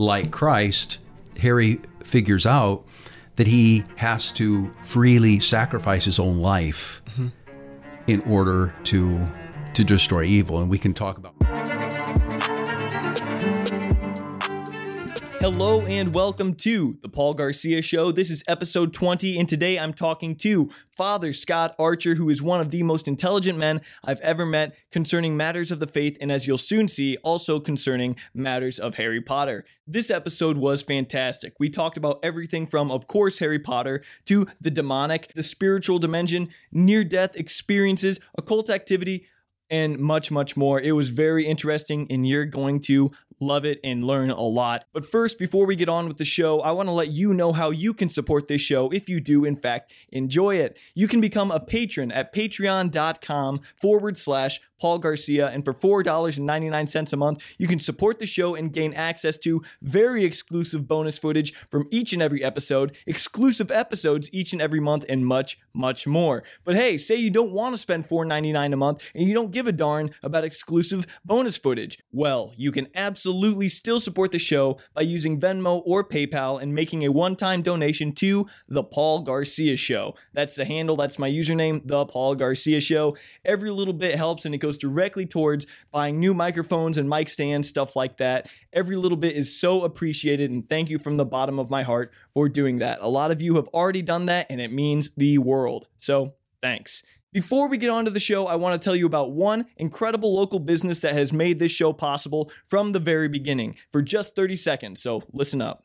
like Christ, Harry figures out that he has to freely sacrifice his own life mm-hmm. in order to to destroy evil, and we can talk about. Hello and welcome to the Paul Garcia Show. This is episode 20, and today I'm talking to Father Scott Archer, who is one of the most intelligent men I've ever met concerning matters of the faith, and as you'll soon see, also concerning matters of Harry Potter. This episode was fantastic. We talked about everything from, of course, Harry Potter to the demonic, the spiritual dimension, near death experiences, occult activity and much, much more. It was very interesting, and you're going to love it and learn a lot. But first, before we get on with the show, I want to let you know how you can support this show if you do, in fact, enjoy it. You can become a patron at patreon.com forward slash Paul Garcia. And for $4.99 a month, you can support the show and gain access to very exclusive bonus footage from each and every episode, exclusive episodes each and every month, and much, much more. But hey, say you don't want to spend $4.99 a month and you don't give a darn about exclusive bonus footage. Well, you can absolutely still support the show by using Venmo or PayPal and making a one time donation to The Paul Garcia Show. That's the handle, that's my username, The Paul Garcia Show. Every little bit helps and it goes directly towards buying new microphones and mic stands, stuff like that. Every little bit is so appreciated, and thank you from the bottom of my heart for doing that. A lot of you have already done that, and it means the world. So, thanks. Before we get on to the show, I want to tell you about one incredible local business that has made this show possible from the very beginning for just 30 seconds. So, listen up.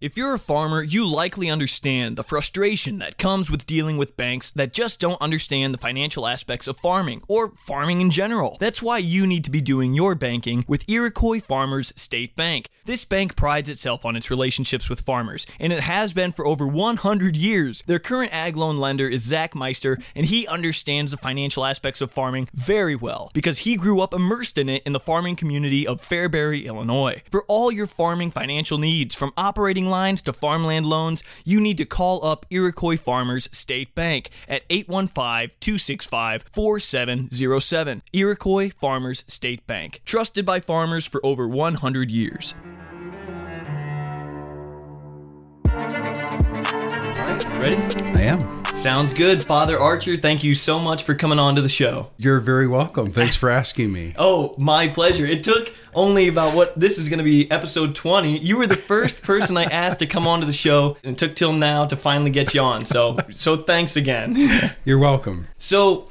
If you're a farmer, you likely understand the frustration that comes with dealing with banks that just don't understand the financial aspects of farming or farming in general. That's why you need to be doing your banking with Iroquois Farmers State Bank. This bank prides itself on its relationships with farmers, and it has been for over 100 years. Their current ag loan lender is Zach Meister, and he understands the financial aspects of farming very well because he grew up immersed in it in the farming community of Fairbury, Illinois. For all your farming financial needs, from operating lines to farmland loans, you need to call up Iroquois Farmers State Bank at 815 265 4707. Iroquois Farmers State Bank, trusted by farmers for over 100 years. Ready? I am. Sounds good, Father Archer. Thank you so much for coming on to the show. You're very welcome. Thanks for asking me. Oh, my pleasure. It took only about what this is going to be episode 20. You were the first person I asked to come on to the show and it took till now to finally get you on. So, so thanks again. You're welcome. So,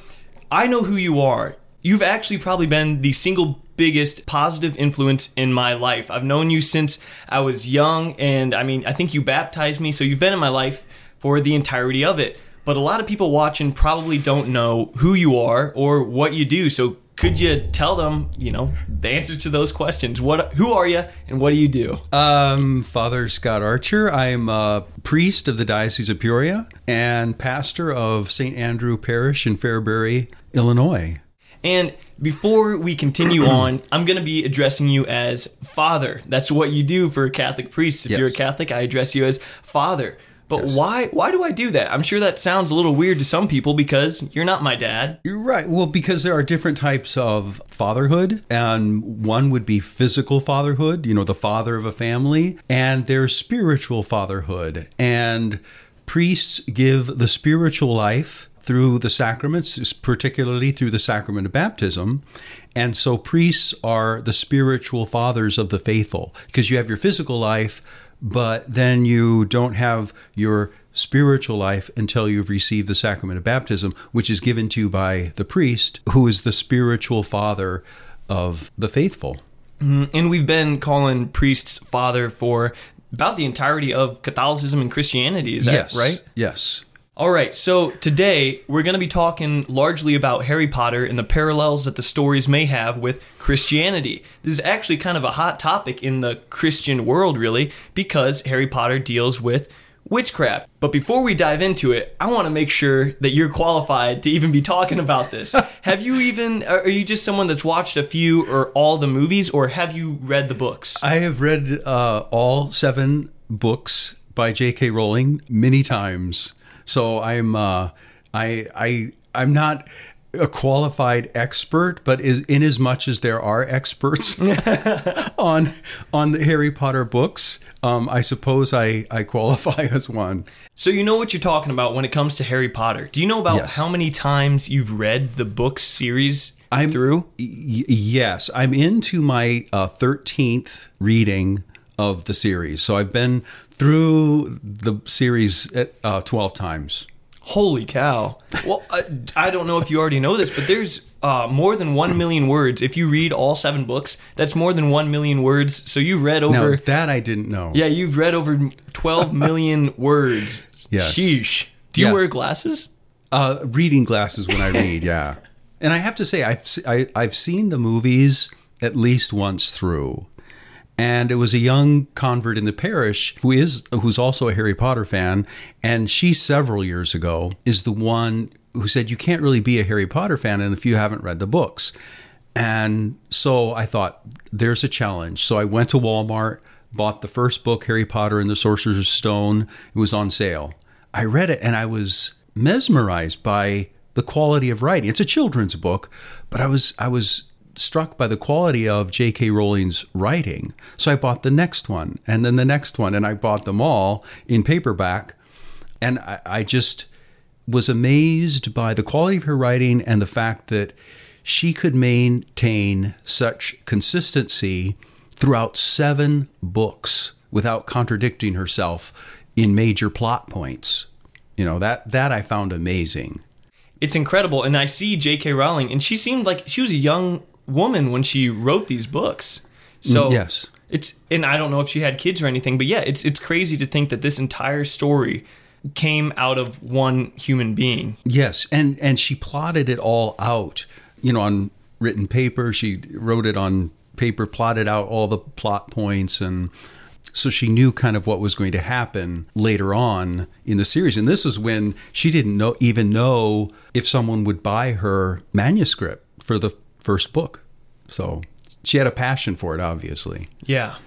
I know who you are. You've actually probably been the single biggest positive influence in my life. I've known you since I was young and I mean, I think you baptized me, so you've been in my life for the entirety of it. But a lot of people watching probably don't know who you are or what you do. So could you tell them, you know, the answer to those questions? What, who are you, and what do you do? Um, Father Scott Archer. I'm a priest of the Diocese of Peoria and pastor of St. Andrew Parish in Fairbury, Illinois. And before we continue on, I'm going to be addressing you as Father. That's what you do for a Catholic priest. If Yes. you're a Catholic, I address you as Father. But Yes. why why do I do that? I'm sure that sounds a little weird to some people because you're not my dad. You're right. Well, because there are different types of fatherhood, and one would be physical fatherhood, you know, the father of a family, and there's spiritual fatherhood. And priests give the spiritual life through the sacraments, particularly through the sacrament of baptism. And so priests are the spiritual fathers of the faithful because you have your physical life, but then you don't have your spiritual life until you've received the sacrament of baptism, which is given to you by the priest, who is the spiritual father of the faithful. Mm, and we've been calling priests father for about the entirety of Catholicism and Christianity. Is that yes. right? Yes. All right, so today we're going to be talking largely about Harry Potter and the parallels that the stories may have with Christianity. This is actually kind of a hot topic in the Christian world, really, because Harry Potter deals with witchcraft. But before we dive into it, I want to make sure that you're qualified to even be talking about this. have you even, are you just someone that's watched a few or all the movies, or have you read the books? I have read uh, all seven books by J.K. Rowling many times, so I'm uh, I I I'm not a qualified expert, but is in as much as there are experts on on the Harry Potter books, um, I suppose I, I qualify as one. So you know what you're talking about when it comes to Harry Potter. Do you know about Yes. how many times you've read the book series I'm through? Y- yes, I'm into my uh, thirteenth reading of the series, so I've been through the series at, uh, twelve times. Holy cow. Well, I, I don't know if you already know this, but there's uh, more than 1 million words. If you read all seven books, that's more than 1 million words. So you've read Now over. that I didn't know. yeah, you've read over 12 million words. Yes. Sheesh. Do you Yes. wear glasses? Uh, reading glasses when I read, yeah. And I have to say, I've se- I, I've seen the movies at least once through, and it was a young convert in the parish who is who's also a Harry Potter fan, and she several years ago is the one who said you can't really be a Harry Potter fan if you haven't read the books. And so I thought there's a challenge. So I went to Walmart, bought the first book, Harry Potter and the Sorcerer's Stone. It was on sale. I read it and I was mesmerized by the quality of writing. It's a children's book, but I was I was struck by the quality of J.K. Rowling's writing. So I bought the next one and then the next one and I bought them all in paperback. And I, I just was amazed by the quality of her writing and the fact that she could maintain such consistency throughout seven books without contradicting herself in major plot points. You know, that that I found amazing. It's incredible. And I see J.K. Rowling, and she seemed like she was a young woman when she wrote these books. So Mm, yes. it's and I don't know if she had kids or anything, but yeah, it's it's crazy to think that this entire story came out of one human being. Yes, and and she plotted it all out, you know, on written paper. She wrote it on paper, plotted out all the plot points and so she knew kind of what was going to happen later on in the series. And this is when she didn't know even know if someone would buy her manuscript for the first book. So she had a passion for it obviously. Yeah.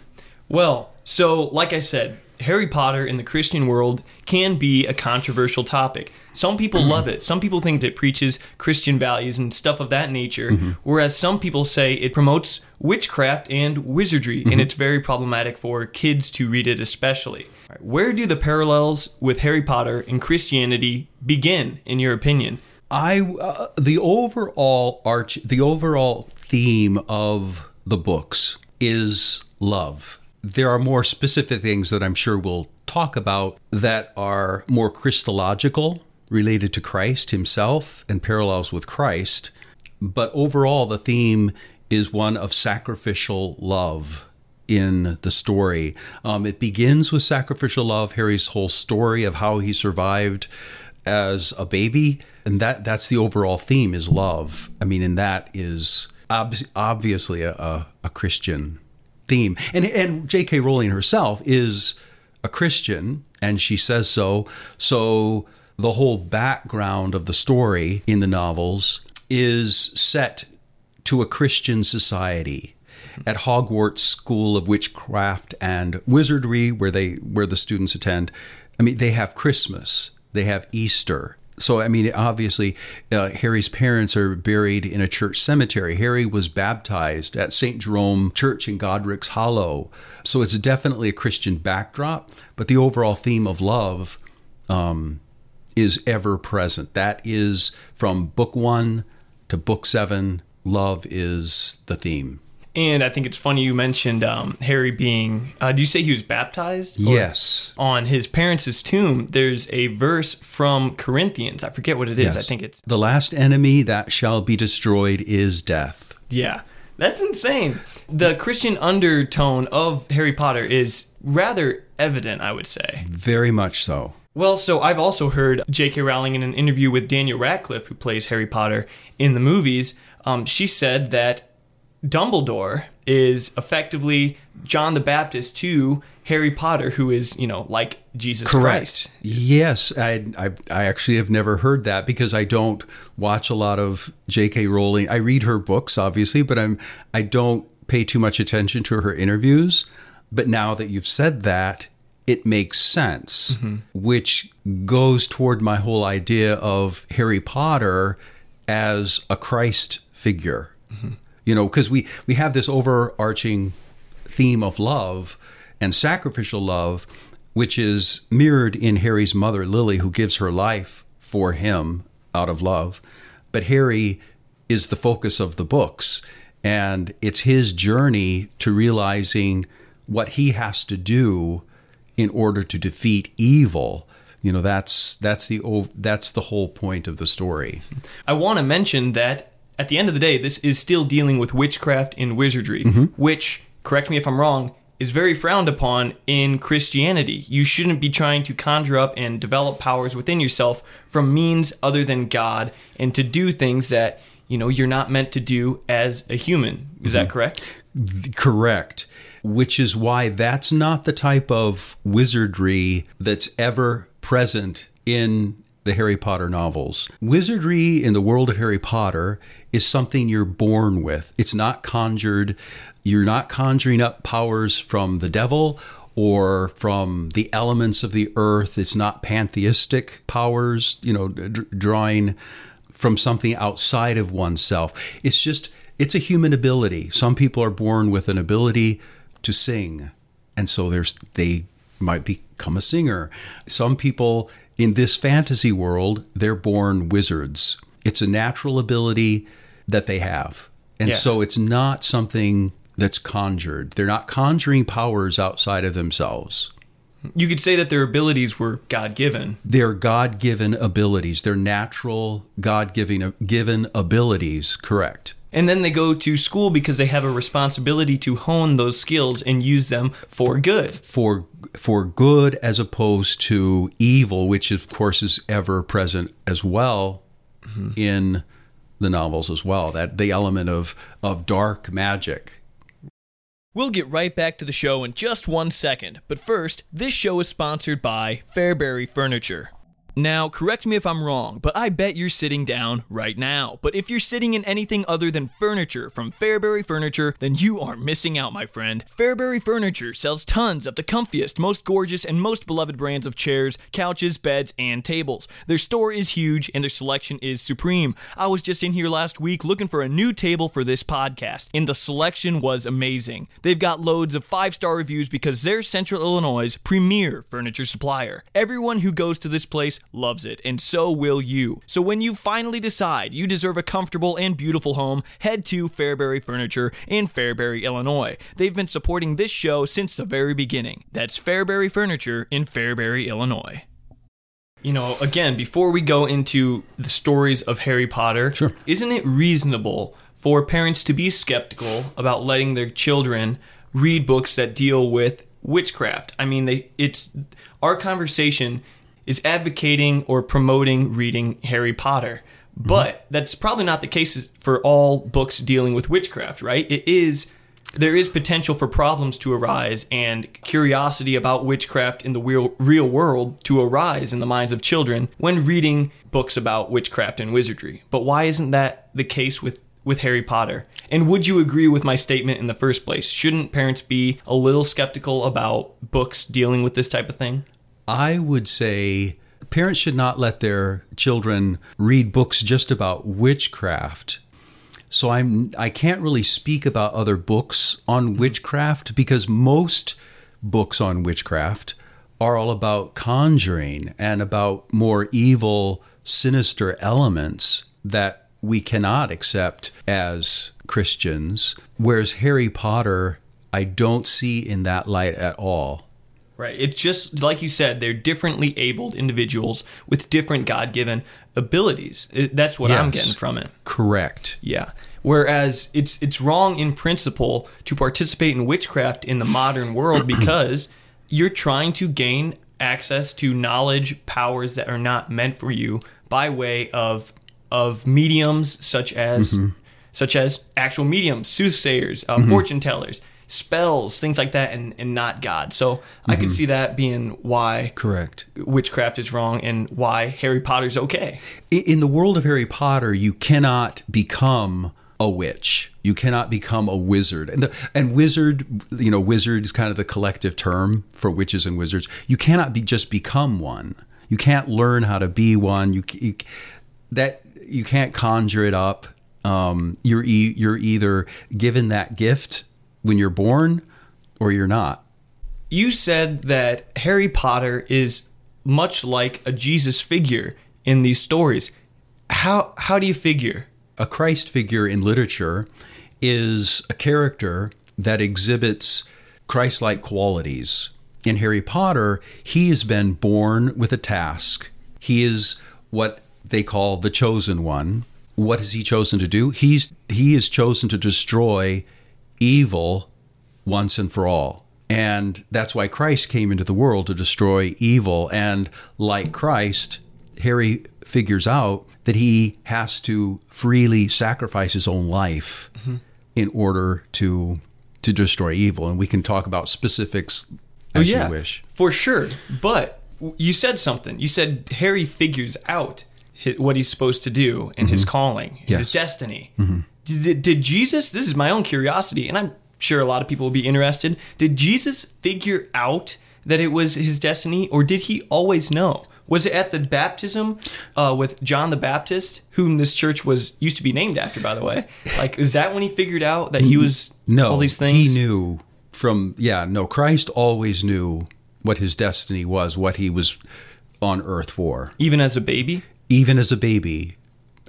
Well, so like I said, Harry Potter in the Christian world can be a controversial topic. Some people love it. Some people think that it preaches Christian values and stuff of that nature, mm-hmm. whereas some people say it promotes witchcraft and wizardry, and mm-hmm. it's very problematic for kids to read it, especially. Where do the parallels with Harry Potter and Christianity begin, in your opinion? I uh, the overall arch the overall theme of the books is love. There are more specific things that I'm sure we'll talk about that are more Christological, related to Christ himself and parallels with Christ, but overall the theme is one of sacrificial love in the story. Um, it begins with sacrificial love, Harry's whole story of how he survived as a baby, and that that's the overall theme is love. I mean, and that is ob- obviously a, a, a Christian theme. And and J.K. Rowling herself is a Christian, and she says so. So the whole background of the story in the novels is set to a Christian society at Hogwarts School of Witchcraft and Wizardry, where they where the students attend. I mean, they have Christmas, they have Easter. So, I mean, obviously, uh, Harry's parents are buried in a church cemetery. Harry was baptized at St. Jerome Church in Godric's Hollow. So, it's definitely a Christian backdrop, but the overall theme of love um, is ever present. That is from book one to book seven. Love is the theme. And I think it's funny you mentioned um, Harry being. Uh, do you say he was baptized? Or- Yes. on his parents' tomb, there's a verse from Corinthians. I forget what it is. I think it's The last enemy that shall be destroyed is death. yeah. That's insane. The Christian undertone of Harry Potter is rather evident, I would say. Very much so. Well, so I've also heard J.K. Rowling in an interview with Daniel Radcliffe, who plays Harry Potter in the movies. Um, she said that Dumbledore is effectively John the Baptist to Harry Potter, who is, you know, like Jesus Christ. Yes, I, I I actually have never heard that because I don't watch a lot of J.K. Rowling. I read her books, obviously, but I'm I don't pay too much attention to her interviews. But now that you've said that, it makes sense, mm-hmm. which goes toward my whole idea of Harry Potter as a Christ figure. Mm-hmm. You know, because we we have this overarching theme of love and sacrificial love, which is mirrored in Harry's mother Lily, who gives her life for him out of love. But Harry is the focus of the books, and it's his journey to realizing what he has to do in order to defeat evil. You know, that's that's the that's the whole point of the story. I want to mention that at the end of the day, this is still dealing with witchcraft and wizardry, mm-hmm. which, correct me if I'm wrong, is very frowned upon in Christianity. You shouldn't be trying to conjure up and develop powers within yourself from means other than God and to do things that, you know, you're not meant to do as a human. Is that mm-hmm. correct? Correct. Which is why that's not the type of wizardry that's ever present in the Harry Potter novels. Wizardry in the world of Harry Potter is something you're born with. It's not conjured. You're not conjuring up powers from the devil or from the elements of the earth. It's not pantheistic powers, you know, d- drawing from something outside of oneself. It's just it's a human ability. Some people are born with an ability to sing, and so there's they might become a singer. Some people in this fantasy world, they're born wizards. It's a natural ability that they have. And Yeah. so it's not something that's conjured. They're not conjuring powers outside of themselves. You could say that their abilities were God given. They're God given abilities. They're natural God given given abilities, correct. And then they go to school because they have a responsibility to hone those skills and use them for good. For for good as opposed to evil, which of course is ever present as well mm-hmm. in the novels as well. That the element of of dark magic. We'll get right back to the show in just one second, but first, this show is sponsored by Fairbury Furniture. Now, correct me if I'm wrong, but I bet you're sitting down right now. But if you're sitting in anything other than furniture from Fairbury Furniture, then you are missing out, my friend. Fairbury Furniture sells tons of the comfiest, most gorgeous, and most beloved brands of chairs, couches, beds, and tables. Their store is huge and their selection is supreme. I was just in here last week looking for a new table for this podcast, and the selection was amazing. They've got loads of five star reviews because they're Central Illinois' premier furniture supplier. Everyone who goes to this place loves it, and so will you. So when you finally decide you deserve a comfortable and beautiful home, head to Fairbury Furniture in Fairbury, Illinois. They've been supporting this show since the very beginning. That's Fairbury Furniture in Fairbury, Illinois. You know, again, before we go into the stories of Harry Potter, Sure. isn't it reasonable for parents to be skeptical about letting their children read books that deal with witchcraft? I mean, they it's our conversation is advocating or promoting reading Harry Potter. Mm-hmm. But that's probably not the case for all books dealing with witchcraft, right? It is there is potential for problems to arise and curiosity about witchcraft in the real, real world to arise in the minds of children when reading books about witchcraft and wizardry. But why isn't that the case with, with Harry Potter? And would you agree with my statement in the first place? Shouldn't parents be a little skeptical about books dealing with this type of thing? I would say parents should not let their children read books just about witchcraft. So I'm I can't really speak about other books on witchcraft because most books on witchcraft are all about conjuring and about more evil, sinister elements that we cannot accept as Christians. Whereas Harry Potter, I don't see in that light at all. Right. It's just like you said, they're differently abled individuals with different God given abilities. It- That's what I'm getting from it. Correct. Yeah. Whereas it's it's wrong in principle to participate in witchcraft in the modern world because you're trying to gain access to knowledge, powers that are not meant for you by way of of mediums such as such as actual mediums, soothsayers, uh, fortune tellers, spells, things like that, and, and not God. So I could see that being why Correct. witchcraft is wrong and why Harry Potter's okay. In the world of Harry Potter, you cannot become a witch. You cannot become a wizard. And the, and wizard, you know, wizard is kind of the collective term for witches and wizards. You cannot be just become one. You can't learn how to be one. You, you that you can't conjure it up. Um, you're e- you're either given that gift when you're born, or you're not. You said that Harry Potter is much like a Jesus figure in these stories. How how do you figure? A Christ figure in literature is a character that exhibits Christ-like qualities. In Harry Potter, he has been born with a task. He is what they call the chosen one. What has he chosen to do? He's he is chosen to destroy evil once and for all. And that's why Christ came into the world to destroy evil. And like Christ, Harry figures out that he has to freely sacrifice his own life mm-hmm. in order to to destroy evil. And we can talk about specifics as oh, yeah, you wish. For sure. But you said something. You said Harry figures out what he's supposed to do and mm-hmm. his calling, yes. his destiny. Mm-hmm. Did, did Jesus, this is my own curiosity, and I'm sure a lot of people will be interested. Did Jesus figure out that it was his destiny, or did he always know? Was it at the baptism uh, with John the Baptist, whom this church was used to be named after, by the way? Like, is that when he figured out that he was no, all these things? He knew from yeah, no. Christ always knew what his destiny was, what he was on earth for. Even as a baby. Even as a baby,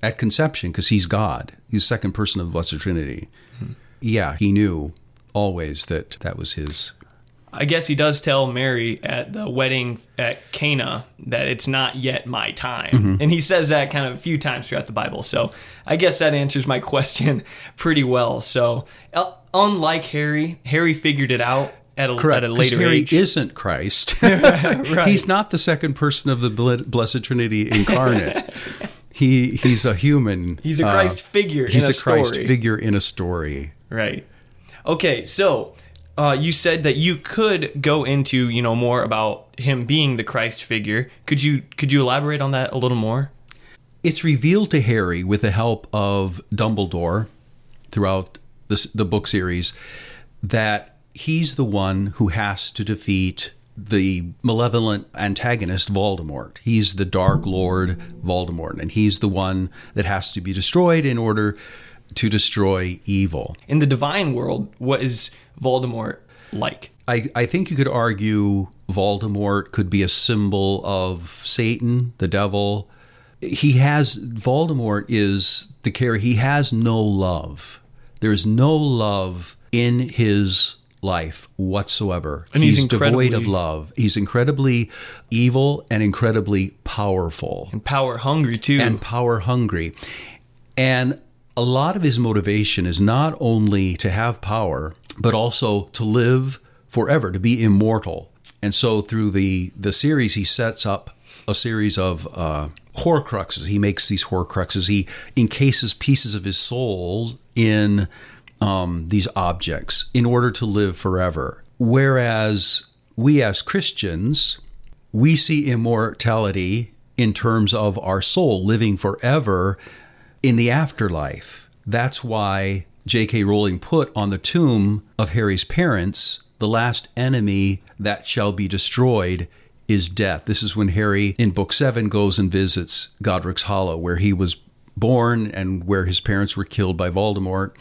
at conception, because he's God. He's the second person of the Blessed Trinity. Hmm. Yeah, he knew always that that was his. I guess he does tell Mary at the wedding at Cana that it's not yet my time. Mm-hmm. And he says that kind of a few times throughout the Bible. So I guess that answers my question pretty well. So, uh, unlike Harry, Harry figured it out at a, Correct, at a later Harry age. isn't Christ. right. He's not the second person of the Blessed Trinity incarnate. He he's a human. He's a Christ uh, figure. He's a, a Christ figure in a story. Right. Okay, so uh, you said that you could go into you know more about him being the Christ figure. Could you could you elaborate on that a little more? It's revealed to Harry with the help of Dumbledore throughout this, the book series that he's the one who has to defeat the malevolent antagonist Voldemort. He's the Dark Lord Voldemort, and he's the one that has to be destroyed in order to destroy evil. In the divine world, what is Voldemort like? I, I think you could argue Voldemort could be a symbol of Satan, the devil. He has, Voldemort is the care, he has no love. There's no love in his life whatsoever. And he's, he's devoid of love. He's incredibly evil and incredibly powerful. And power hungry, too. And power hungry. And a lot of his motivation is not only to have power, but also to live forever, to be immortal. And so through the, the series, he sets up a series of uh, horcruxes. He makes these horcruxes. He encases pieces of his soul in um, these objects in order to live forever. Whereas we as Christians, we see immortality in terms of our soul living forever in the afterlife. That's why J.K. Rowling put on the tomb of Harry's parents, the last enemy that shall be destroyed is death. This is when Harry in book seven goes and visits Godric's Hollow, where he was born and where his parents were killed by Voldemort.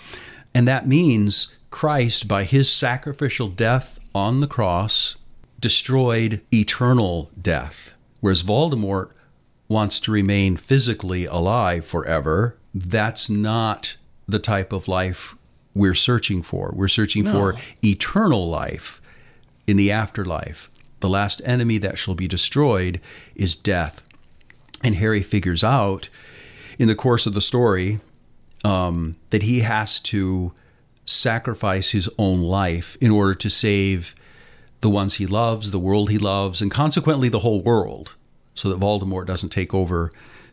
And that means Christ, by his sacrificial death on the cross, destroyed eternal death. Whereas Voldemort wants to remain physically alive forever, that's not the type of life we're searching for. We're searching no. for eternal life in the afterlife. The last enemy that shall be destroyed is death. And Harry figures out in the course of the story um, that he has to sacrifice his own life in order to save the ones he loves, the world he loves, and consequently the whole world so that Voldemort doesn't take over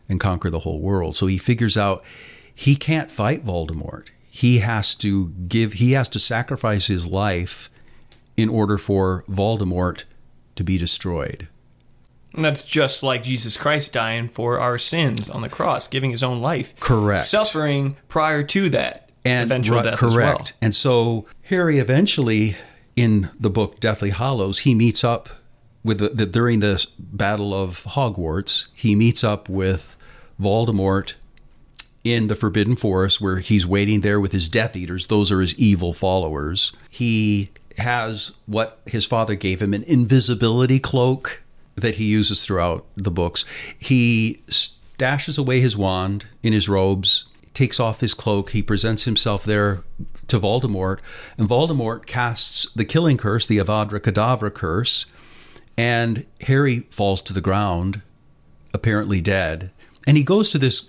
and conquer the whole world. So he figures out he can't fight Voldemort. He has to give he has to sacrifice his life in order for Voldemort to be destroyed. And that's just like Jesus Christ dying for our sins on the cross, giving his own life. Correct. Suffering prior to that and eventual death correct. Well. And so Harry eventually in the book Deathly Hallows, he meets up with the, the, during the battle of Hogwarts, he meets up with Voldemort in the Forbidden Forest where he's waiting there with his Death Eaters. Those are his evil followers. He has what his father gave him an invisibility cloak that he uses throughout the books. He stashes away his wand in his robes, takes off his cloak, he presents himself there to Voldemort, and Voldemort casts the killing curse, the Avada Kedavra curse, and Harry falls to the ground, apparently dead. And he goes to this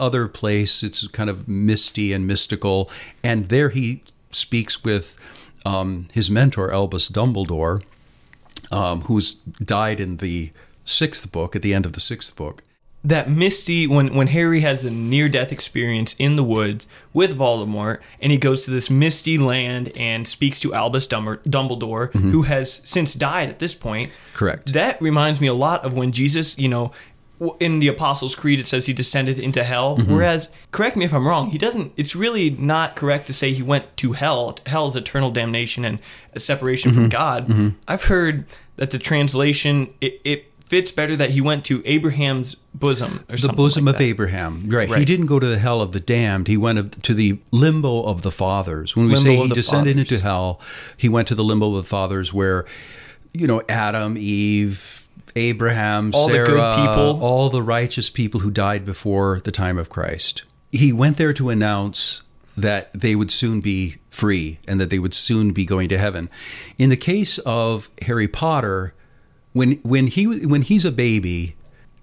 other place. It's kind of misty and mystical. And there he speaks with um, his mentor, Albus Dumbledore, um, who's died in the sixth book, at the end of the sixth book. That misty, when, when Harry has a near death experience in the woods with Voldemort, and he goes to this misty land and speaks to Albus Dumbledore, mm-hmm. who has since died at this point. Correct. That reminds me a lot of when Jesus, you know, in the Apostles' Creed, it says he descended into hell. Mm-hmm. Whereas, correct me if I'm wrong, he doesn't. It's really not correct to say he went to hell. Hell is eternal damnation and a separation mm-hmm. from God. Mm-hmm. I've heard that the translation it, it, fits better that he went to Abraham's bosom or the bosom like of Abraham. Right. right. He didn't go to the hell of the damned. He went to the limbo of the fathers. When we limbo say he descended fathers. into hell, he went to the limbo of the fathers, where you know Adam, Eve Abraham, all Sarah, the good people, all the righteous people who died before the time of Christ. He went there to announce that they would soon be free and that they would soon be going to heaven. In the case of Harry Potter, when when he when he's a baby,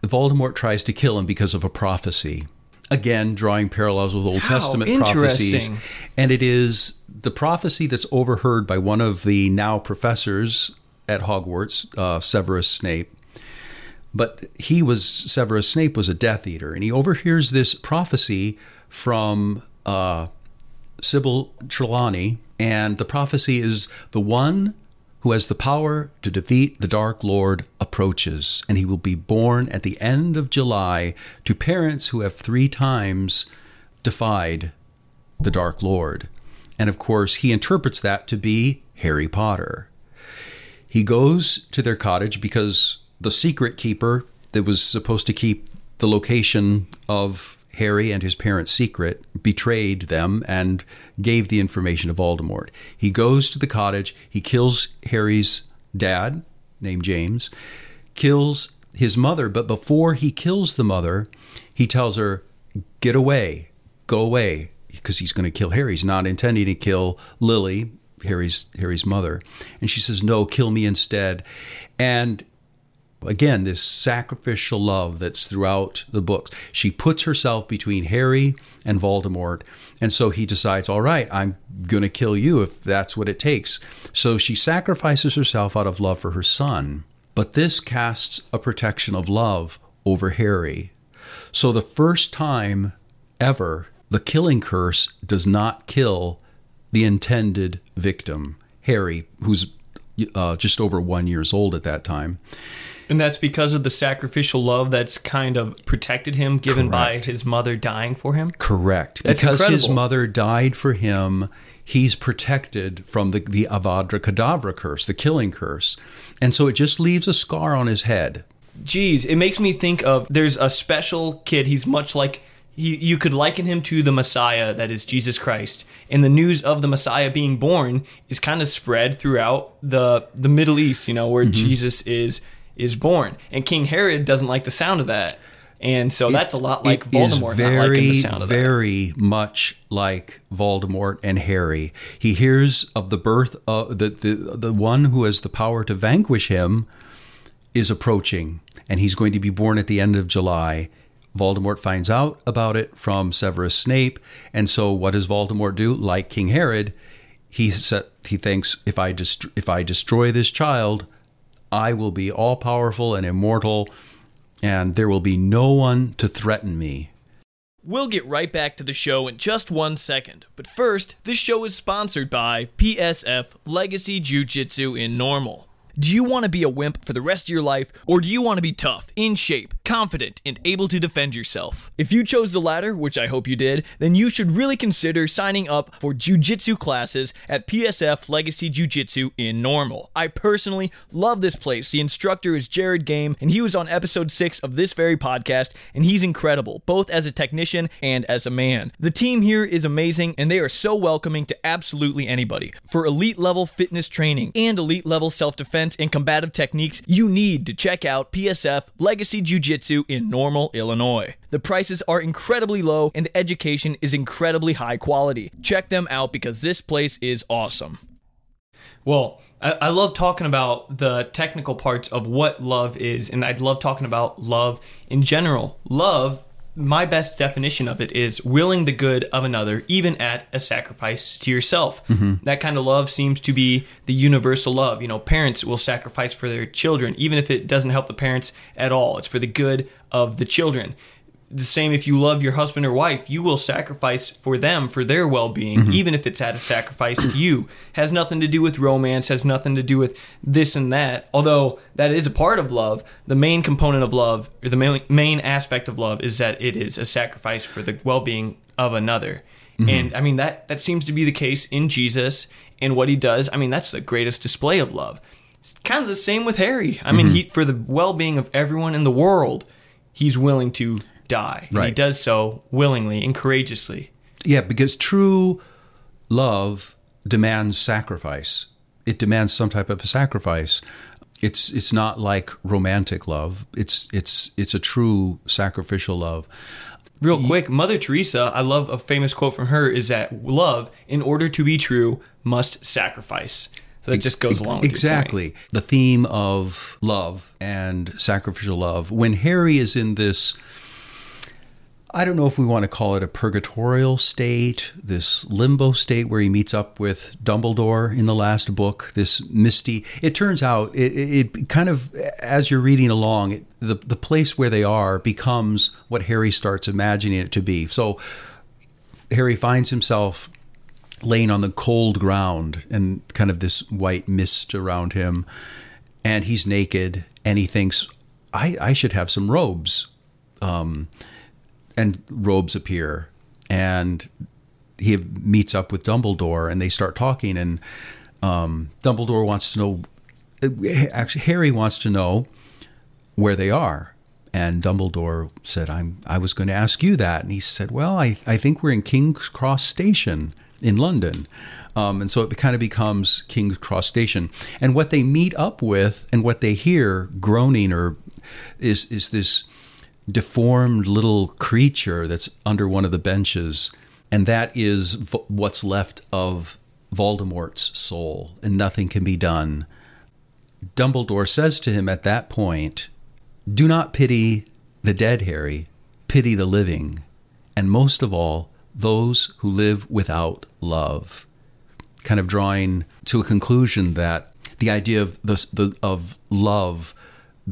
Voldemort tries to kill him because of a prophecy. Again, drawing parallels with Old How Testament prophecies. And it is the prophecy that's overheard by one of the now professors at Hogwarts, uh, Severus Snape, but he was Severus Snape was a Death Eater, and he overhears this prophecy from uh, Sybil Trelawney, and the prophecy is the one who has the power to defeat the Dark Lord approaches, and he will be born at the end of July to parents who have three times defied the Dark Lord. And of course, he interprets that to be Harry Potter. He goes to their cottage because the secret keeper that was supposed to keep the location of Harry and his parents' secret betrayed them and gave the information to Voldemort. He goes to the cottage, he kills Harry's dad, named James, kills his mother, but before he kills the mother, he tells her, Get away, go away, because he's going to kill Harry. He's not intending to kill Lily, Harry's Harry's mother. And she says, "No, kill me instead." And Again, this sacrificial love that's throughout the books. She puts herself between Harry and Voldemort. And so he decides, all right, I'm going to kill you if that's what it takes. So she sacrifices herself out of love for her son. But this casts a protection of love over Harry. So the first time ever, the killing curse does not kill the intended victim, Harry, who's uh, just over one years old at that time. And that's because of the sacrificial love that's kind of protected him, given Correct. by his mother dying for him? Correct. That's because incredible. his mother died for him, he's protected from the, the Avada Kedavra curse, the killing curse. And so it just leaves a scar on his head. Geez, it makes me think of there's a special kid. He's much like he, you could liken him to the Messiah, that is Jesus Christ. And the news of the Messiah being born is kind of spread throughout the the Middle East, you know, where mm-hmm. Jesus is is born. And King Herod doesn't like the sound of that. And so that's a lot like Voldemort very, not liking the sound of that. Very much like Voldemort and Harry. He hears of the birth of the, the the one who has the power to vanquish him is approaching, and he's going to be born at the end of July. Voldemort finds out about it from Severus Snape, and so what does Voldemort do? Like King Herod, he he thinks if I dest- if I destroy this child, I will be all powerful and immortal, and there will be no one to threaten me. We'll get right back to the show in just one second, but first, this show is sponsored by PSF Legacy Jiu Jitsu in Normal. Do you want to be a wimp for the rest of your life, or do you want to be tough, in shape, confident, and able to defend yourself. If you chose the latter, which I hope you did, then you should really consider signing up for jujitsu classes at PSF Legacy Jiu Jitsu in Normal. I personally love this place. The instructor is Jared Game, and he was on episode 6 of this very podcast, and he's incredible, both as a technician and as a man. The team here is amazing, and they are so welcoming to absolutely anybody. For elite level fitness training and elite level self defense and combative techniques, you need to check out PSF Legacy Jiu Jitsu in Normal, Illinois. The prices are incredibly low and the education is incredibly high quality. Check them out because this place is awesome. Well, I, I love talking about the technical parts of what love is, and I'd love talking about love in general. Love my best definition of it is willing the good of another, even at a sacrifice to yourself. Mm-hmm. That kind of love seems to be the universal love. You know, parents will sacrifice for their children, even if it doesn't help the parents at all. It's for the good of the children the same if you love your husband or wife you will sacrifice for them for their well-being mm-hmm. even if it's at a sacrifice to you has nothing to do with romance has nothing to do with this and that although that is a part of love the main component of love or the main, main aspect of love is that it is a sacrifice for the well-being of another mm-hmm. and i mean that that seems to be the case in jesus and what he does i mean that's the greatest display of love it's kind of the same with harry i mean mm-hmm. he for the well-being of everyone in the world he's willing to die. And right. he does so willingly and courageously. Yeah, because true love demands sacrifice. It demands some type of a sacrifice. It's it's not like romantic love. It's it's it's a true sacrificial love. Real quick, Mother Teresa, I love a famous quote from her is that love, in order to be true, must sacrifice. So that just goes along with exactly the theme of love and sacrificial love. When Harry is in this I don't know if we want to call it a purgatorial state, this limbo state where he meets up with Dumbledore in the last book, this misty. It turns out it, it kind of, as you're reading along, it, the, the place where they are becomes what Harry starts imagining it to be. So Harry finds himself laying on the cold ground and kind of this white mist around him, and he's naked, and he thinks, I, I should have some robes. Um, and robes appear, and he meets up with Dumbledore, and they start talking, and um, Dumbledore wants to know. Actually, Harry wants to know where they are, and Dumbledore said, "I'm. I was going to ask you that." And he said, "Well, I I think we're in King's Cross Station in London." Um, and so it kind of becomes King's Cross Station. And what they meet up with and what they hear groaning or is is this deformed little creature that's under one of the benches, and that is v- what's left of Voldemort's soul, and nothing can be done. Dumbledore says to him at that point, Do not pity the dead, Harry, pity the living, and most of all, those who live without love. Kind of drawing to a conclusion that the idea of the, the of love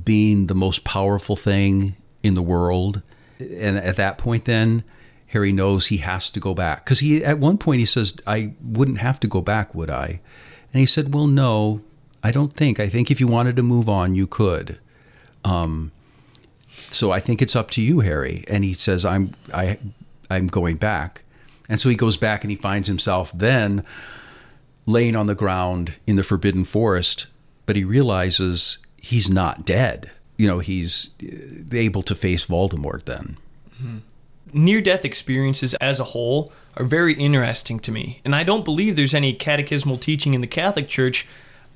being the most powerful thing in the world. And at that point, then Harry knows he has to go back because he at one point he says, "I wouldn't have to go back, would I?" And he said, "Well, no, I don't think. I think if you wanted to move on, you could." Um, so I think it's up to you, Harry. And he says, "I'm I I'm going back." And so he goes back and he finds himself then laying on the ground in the forbidden forest, but he realizes he's not dead you know he's uh, able to face Voldemort then. Mm-hmm. Near death experiences as a whole are very interesting to me, and I don't believe there's any catechismal teaching in the Catholic Church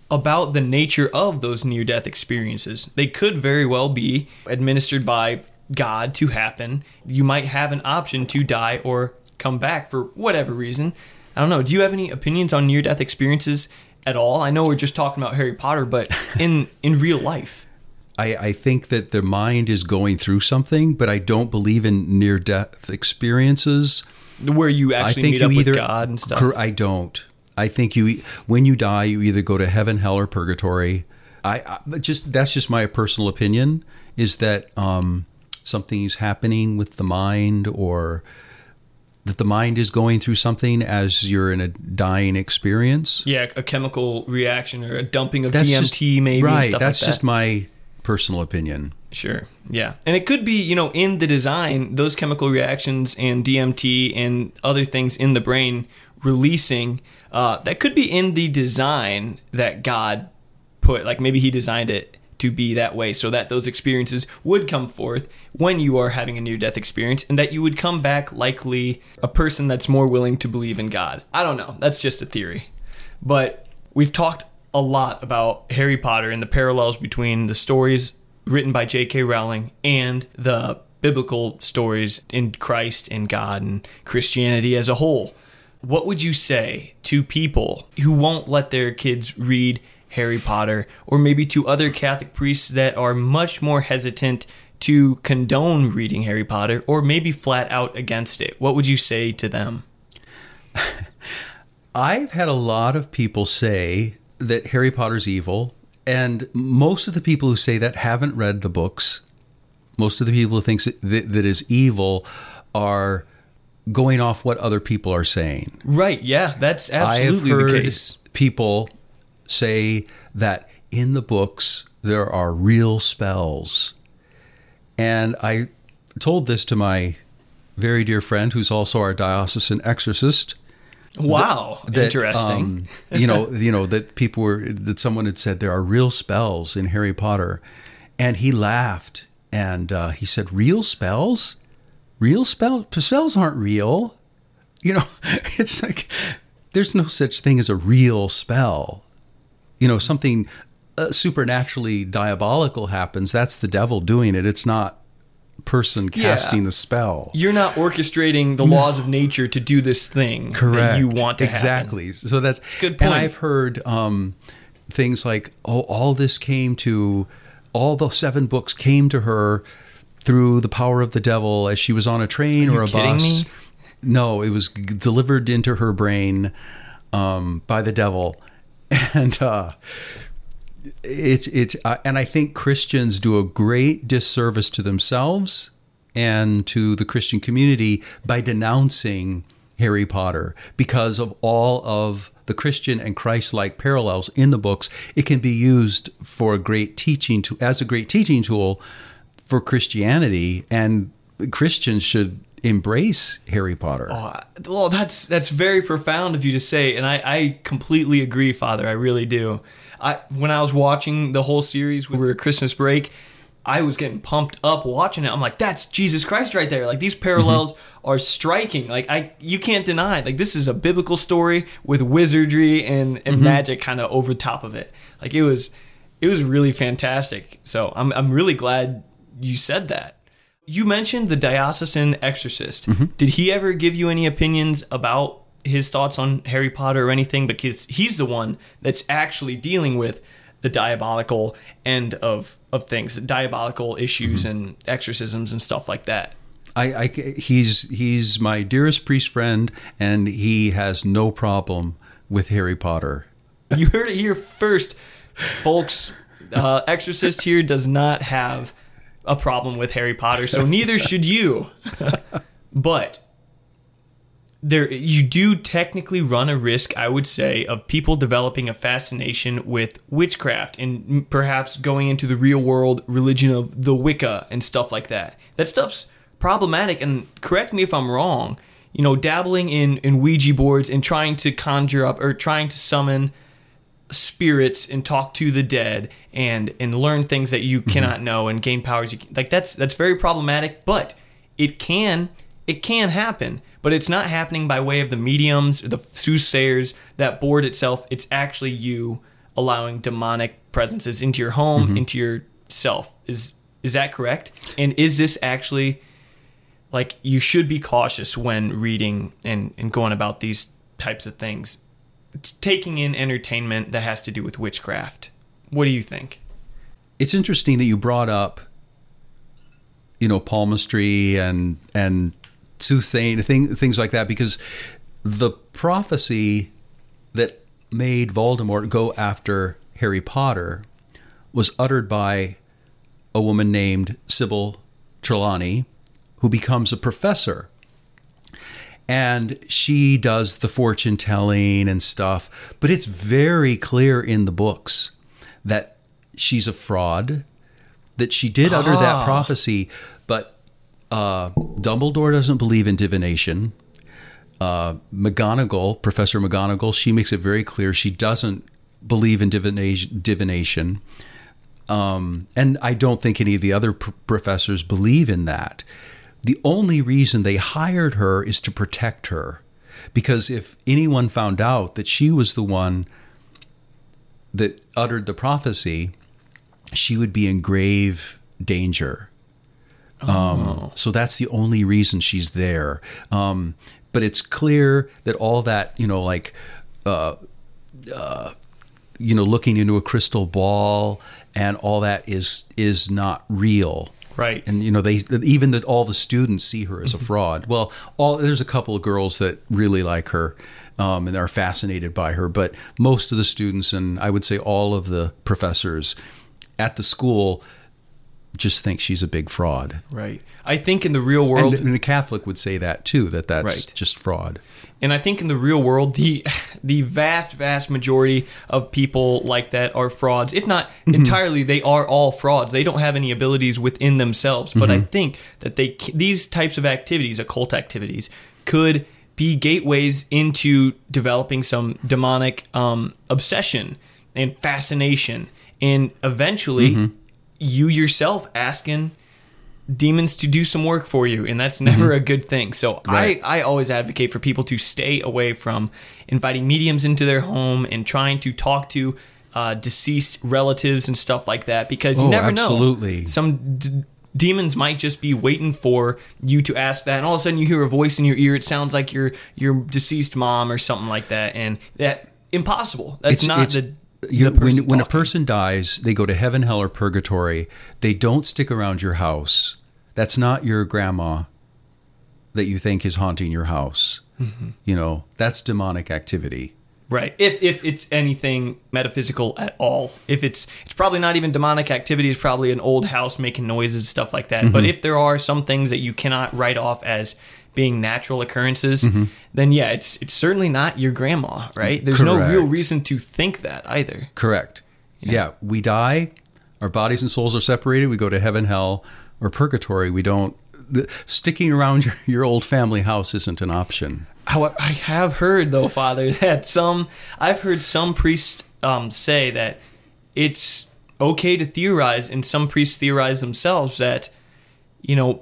about the nature of those near death experiences. They could very well be administered by God to happen. You might have an option to die or come back for whatever reason. I don't know. Do you have any opinions on near death experiences at all? I know we're just talking about Harry Potter, but in in real life. I, I think that the mind is going through something, but I don't believe in near death experiences where you actually I think meet you up either, with God and stuff. I don't. I think you when you die, you either go to heaven, hell, or purgatory. I, I just that's just my personal opinion. Is that um, something is happening with the mind, or that the mind is going through something as you're in a dying experience? Yeah, a chemical reaction or a dumping of that's DMT, just, maybe. Right. that's like just my personal opinion. Sure. Yeah. And it could be, you know, in the design, those chemical reactions and DMT and other things in the brain releasing, uh, that could be in the design that God put. Like maybe He designed it to be that way so that those experiences would come forth when you are having a near death experience and that you would come back likely a person that's more willing to believe in God. I don't know. That's just a theory. But we've talked a lot about Harry Potter and the parallels between the stories written by J.K. Rowling and the biblical stories in Christ and God and Christianity as a whole. What would you say to people who won't let their kids read Harry Potter or maybe to other Catholic priests that are much more hesitant to condone reading Harry Potter or maybe flat out against it? What would you say to them? I've had a lot of people say that Harry Potter's evil and most of the people who say that haven't read the books. Most of the people who think that, that is evil are going off what other people are saying. Right. Yeah, that's absolutely I have heard the case. People say that in the books there are real spells. And I told this to my very dear friend, who's also our diocesan exorcist, Wow, that, interesting. Um, you know, you know that people were that someone had said there are real spells in Harry Potter, and he laughed and uh, he said, "Real spells? Real spells? Spells aren't real." You know, it's like there's no such thing as a real spell. You know, something uh, supernaturally diabolical happens. That's the devil doing it. It's not person casting yeah. the spell. You're not orchestrating the no. laws of nature to do this thing Correct. you want to exactly. Happen. So that's, that's good point. And I've heard um, things like, "Oh, all this came to, all the seven books came to her through the power of the devil as she was on a train or a bus." Me? No, it was delivered into her brain um, by the devil, and. Uh, it's it's uh, and I think Christians do a great disservice to themselves and to the Christian community by denouncing Harry Potter because of all of the Christian and Christ-like parallels in the books. It can be used for a great teaching to as a great teaching tool for Christianity, and Christians should embrace Harry Potter. Oh, well, that's that's very profound of you to say, and I, I completely agree, Father. I really do. I when I was watching the whole series over Christmas break, I was getting pumped up watching it. I'm like, that's Jesus Christ right there. Like these parallels mm-hmm. are striking. Like I you can't deny. Like this is a biblical story with wizardry and, and mm-hmm. magic kind of over top of it. Like it was it was really fantastic. So I'm I'm really glad you said that. You mentioned the diocesan exorcist. Mm-hmm. Did he ever give you any opinions about his thoughts on Harry Potter or anything because he's the one that's actually dealing with the diabolical end of of things, diabolical issues mm-hmm. and exorcisms and stuff like that. I, I, he's he's my dearest priest friend, and he has no problem with Harry Potter. You heard it here first, folks. Uh, Exorcist here does not have a problem with Harry Potter, so neither should you. but there you do technically run a risk i would say of people developing a fascination with witchcraft and perhaps going into the real world religion of the wicca and stuff like that. That stuff's problematic and correct me if i'm wrong you know dabbling in in ouija boards and trying to conjure up or trying to summon spirits and talk to the dead and and learn things that you mm-hmm. cannot know and gain powers. You, like that's that's very problematic but it can it can happen but it's not happening by way of the mediums or the soothsayers that board itself. It's actually you allowing demonic presences into your home, mm-hmm. into yourself. Is is that correct? And is this actually like you should be cautious when reading and, and going about these types of things? It's taking in entertainment that has to do with witchcraft. What do you think? It's interesting that you brought up you know palmistry and and soothsaying, thing, things like that, because the prophecy that made Voldemort go after Harry Potter was uttered by a woman named Sybil Trelawney, who becomes a professor. And she does the fortune telling and stuff, but it's very clear in the books that she's a fraud that she did utter that Ah. prophecy, uh, Dumbledore doesn't believe in divination. Uh, McGonagall, Professor McGonagall, she makes it very clear she doesn't believe in divination. divination. Um, and I don't think any of the other pr- professors believe in that. The only reason they hired her is to protect her. Because if anyone found out that she was the one that uttered the prophecy, she would be in grave danger. Um, so that's the only reason she's there. Um, but it's clear that all that, you know, like, uh, uh, you know, looking into a crystal ball and all that is is not real. Right. And you know, they even that all the students see her as a fraud. Well, all there's a couple of girls that really like her. Um, and are fascinated by her, but most of the students, and I would say all of the professors at the school, just think she's a big fraud. Right. I think in the real world, And, and a Catholic would say that too, that that's Right. just fraud. And I think in the real world, the the vast, vast majority of people like that are frauds. If not mm-hmm. entirely, they are all frauds. They don't have any abilities within themselves. But I mm-hmm. think that they these types of activities, occult activities, could be gateways into developing some demonic um, obsession and fascination, and eventually, mm-hmm. You yourself asking demons to do some work for you and that's never a good thing. So Right. i i always advocate for people to stay away from inviting mediums into their home and trying to talk to uh, deceased relatives and stuff like that because you Oh, never absolutely. know some d- demons might just be waiting for you to ask that and all of a sudden you hear a voice in your ear. It sounds like your your deceased mom or something like that and that impossible. That's not the you, when when a person dies, they go to heaven, hell, or purgatory. They don't stick around your house. That's not your grandma that you think is haunting your house. Mm-hmm. You know, that's demonic activity. Right. If if it's anything metaphysical at all. If it's it's probably not even demonic activity, it's probably an old house making noises, stuff like that. Mm-hmm. But if there are some things that you cannot write off as being natural occurrences, Mm-hmm. then yeah, it's it's certainly not your grandma, right? There's no real reason to think that either. Correct. Yeah. we die. Our bodies and souls are separated. We go to heaven, hell, or purgatory. We don't. The, sticking around your, your old family house isn't an option. How I have heard though, Father, that some I've heard some priests um, say that it's okay to theorize, and some priests theorize themselves that you know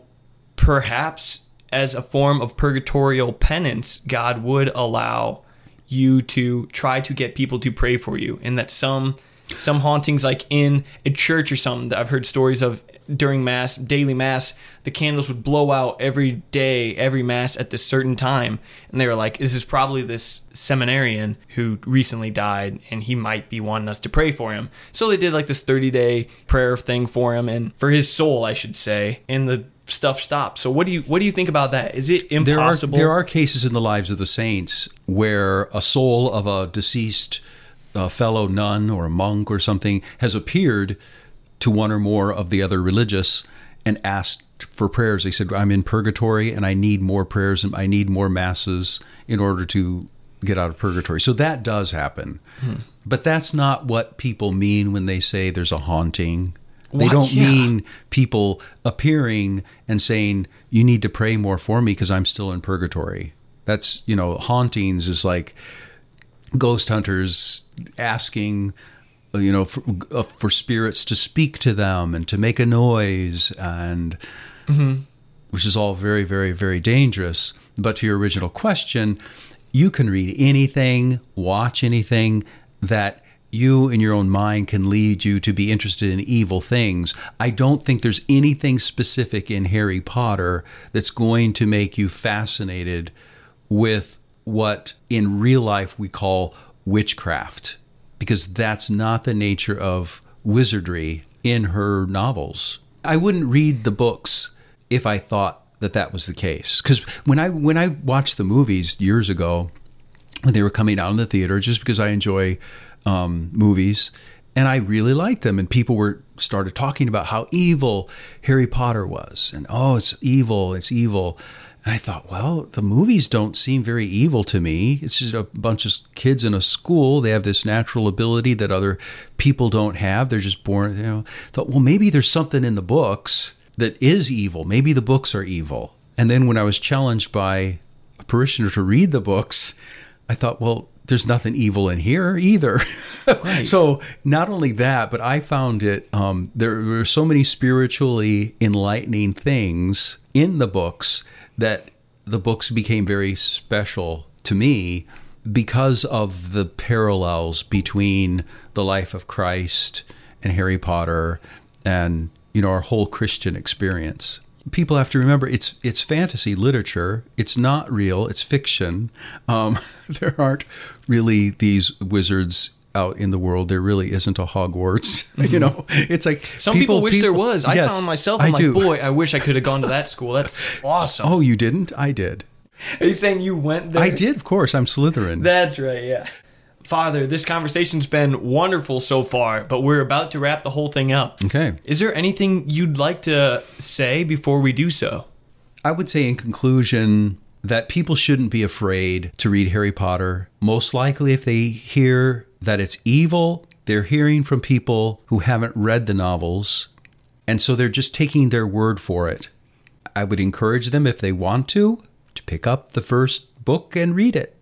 perhaps as a form of purgatorial penance, God would allow you to try to get people to pray for you, and that some some hauntings like in a church or something that I've heard stories of during mass daily mass the candles would blow out every day every mass at this certain time. And they were like this is probably this seminarian who recently died and he might be wanting us to pray for him. So they did like this 30 day prayer thing for him and for his soul I should say. And the stuff stops. so what do you what do you think about that is it there impossible are there are cases in the lives of the saints where a soul of a deceased uh, fellow nun or a monk or something has appeared to one or more of the other religious and asked for prayers. They said, "I'm in purgatory and I need more prayers and I need more masses in order to get out of purgatory." So that does happen, but that's not what people mean when they say there's a haunting. They What? don't Yeah. mean people appearing and saying you need to pray more for me because I'm still in purgatory. That's you know hauntings is like ghost hunters asking you know for, uh, for spirits to speak to them and to make a noise and which is all very very very dangerous but to your original question you can read anything watch anything that you in your own mind can lead you to be interested in evil things. I don't think there's anything specific in Harry Potter that's going to make you fascinated with what in real life we call witchcraft, because that's not the nature of wizardry in her novels. I wouldn't read the books if I thought that that was the case. Because when I when I watched the movies years ago, when they were coming out in the theater, just because I enjoy um, movies, and I really liked them, and people were started talking about how evil Harry Potter was, and oh, it's evil, it's evil, And I thought, well, the movies don't seem very evil to me. It's just a bunch of kids in a school. They have this natural ability that other people don't have. They're just born, you know. Thought, well, maybe there's something in the books that is evil. Maybe the books are evil. And then when I was challenged by a parishioner to read the books, I thought, well, there's nothing evil in here either. Right. so not only that, but I found it. Um, there were so many spiritually enlightening things in the books that the books became very special to me because of the parallels between the life of Christ and Harry Potter and you know our whole Christian experience. People have to remember it's it's fantasy literature. It's not real. It's fiction. Um, there aren't really these wizards out in the world. There really isn't a Hogwarts. you know, it's like some people, people wish people, there was. I yes, found myself. I'm I like, do. boy, I wish I could have gone to that school. That's awesome. Oh, you didn't? I did. Are you saying you went there? I did, of course. I'm Slytherin. That's right. Yeah. Father, this conversation's been wonderful so far, but we're about to wrap the whole thing up. Okay. Is there anything you'd like to say before we do so? I would say, in conclusion, that people shouldn't be afraid to read Harry Potter. Most likely, if they hear that it's evil. They're hearing from people who haven't read the novels, and so they're just taking their word for it. I would encourage them, if they want to, to pick up the first book and read it.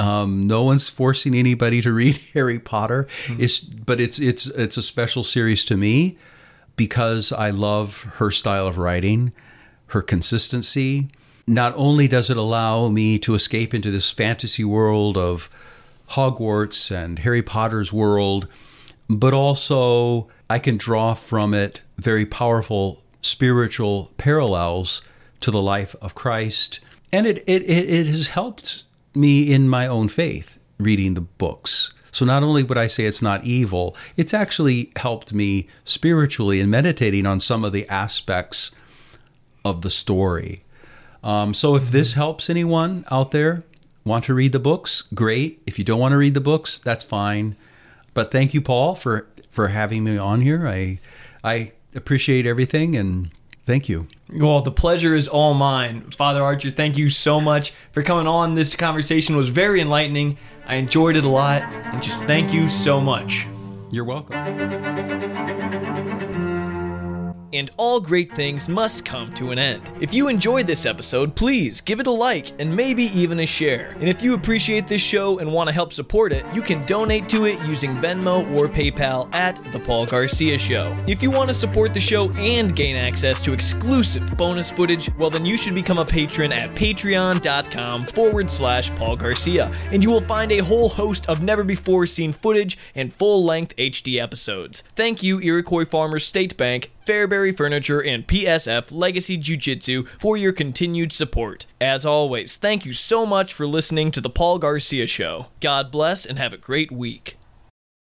Um, no one's forcing anybody to read Harry Potter. Mm-hmm. It's, but it's it's it's a special series to me because I love her style of writing, her consistency. Not only does it allow me to escape into this fantasy world of Hogwarts and Harry Potter's world, but also I can draw from it very powerful spiritual parallels to the life of Christ. And it, it, it has helped me in my own faith reading the books. So not only would I say it's not evil, it's actually helped me spiritually in meditating on some of the aspects of the story. Um, so if this helps anyone out there, want to read the books, great. If you don't want to read the books, that's fine. But thank you, Paul, for for having me on here. I I appreciate everything and thank you. Well, the pleasure is all mine. Father Archer, thank you so much for coming on. This conversation was very enlightening. I enjoyed it a lot and just thank you so much. You're welcome. And all great things must come to an end. If you enjoyed this episode, please give it a like and maybe even a share. And if you appreciate this show and want to help support it, you can donate to it using Venmo or PayPal at The Paul Garcia Show. If you want to support the show and gain access to exclusive bonus footage, well, then you should become a patron at patreon.com forward slash Paul Garcia. And you will find a whole host of never before seen footage and full length HD episodes. Thank you, Iroquois Farmers State Bank Fairbury Furniture, and PSF Legacy Jiu Jitsu for your continued support. As always, thank you so much for listening to The Paul Garcia Show. God bless and have a great week.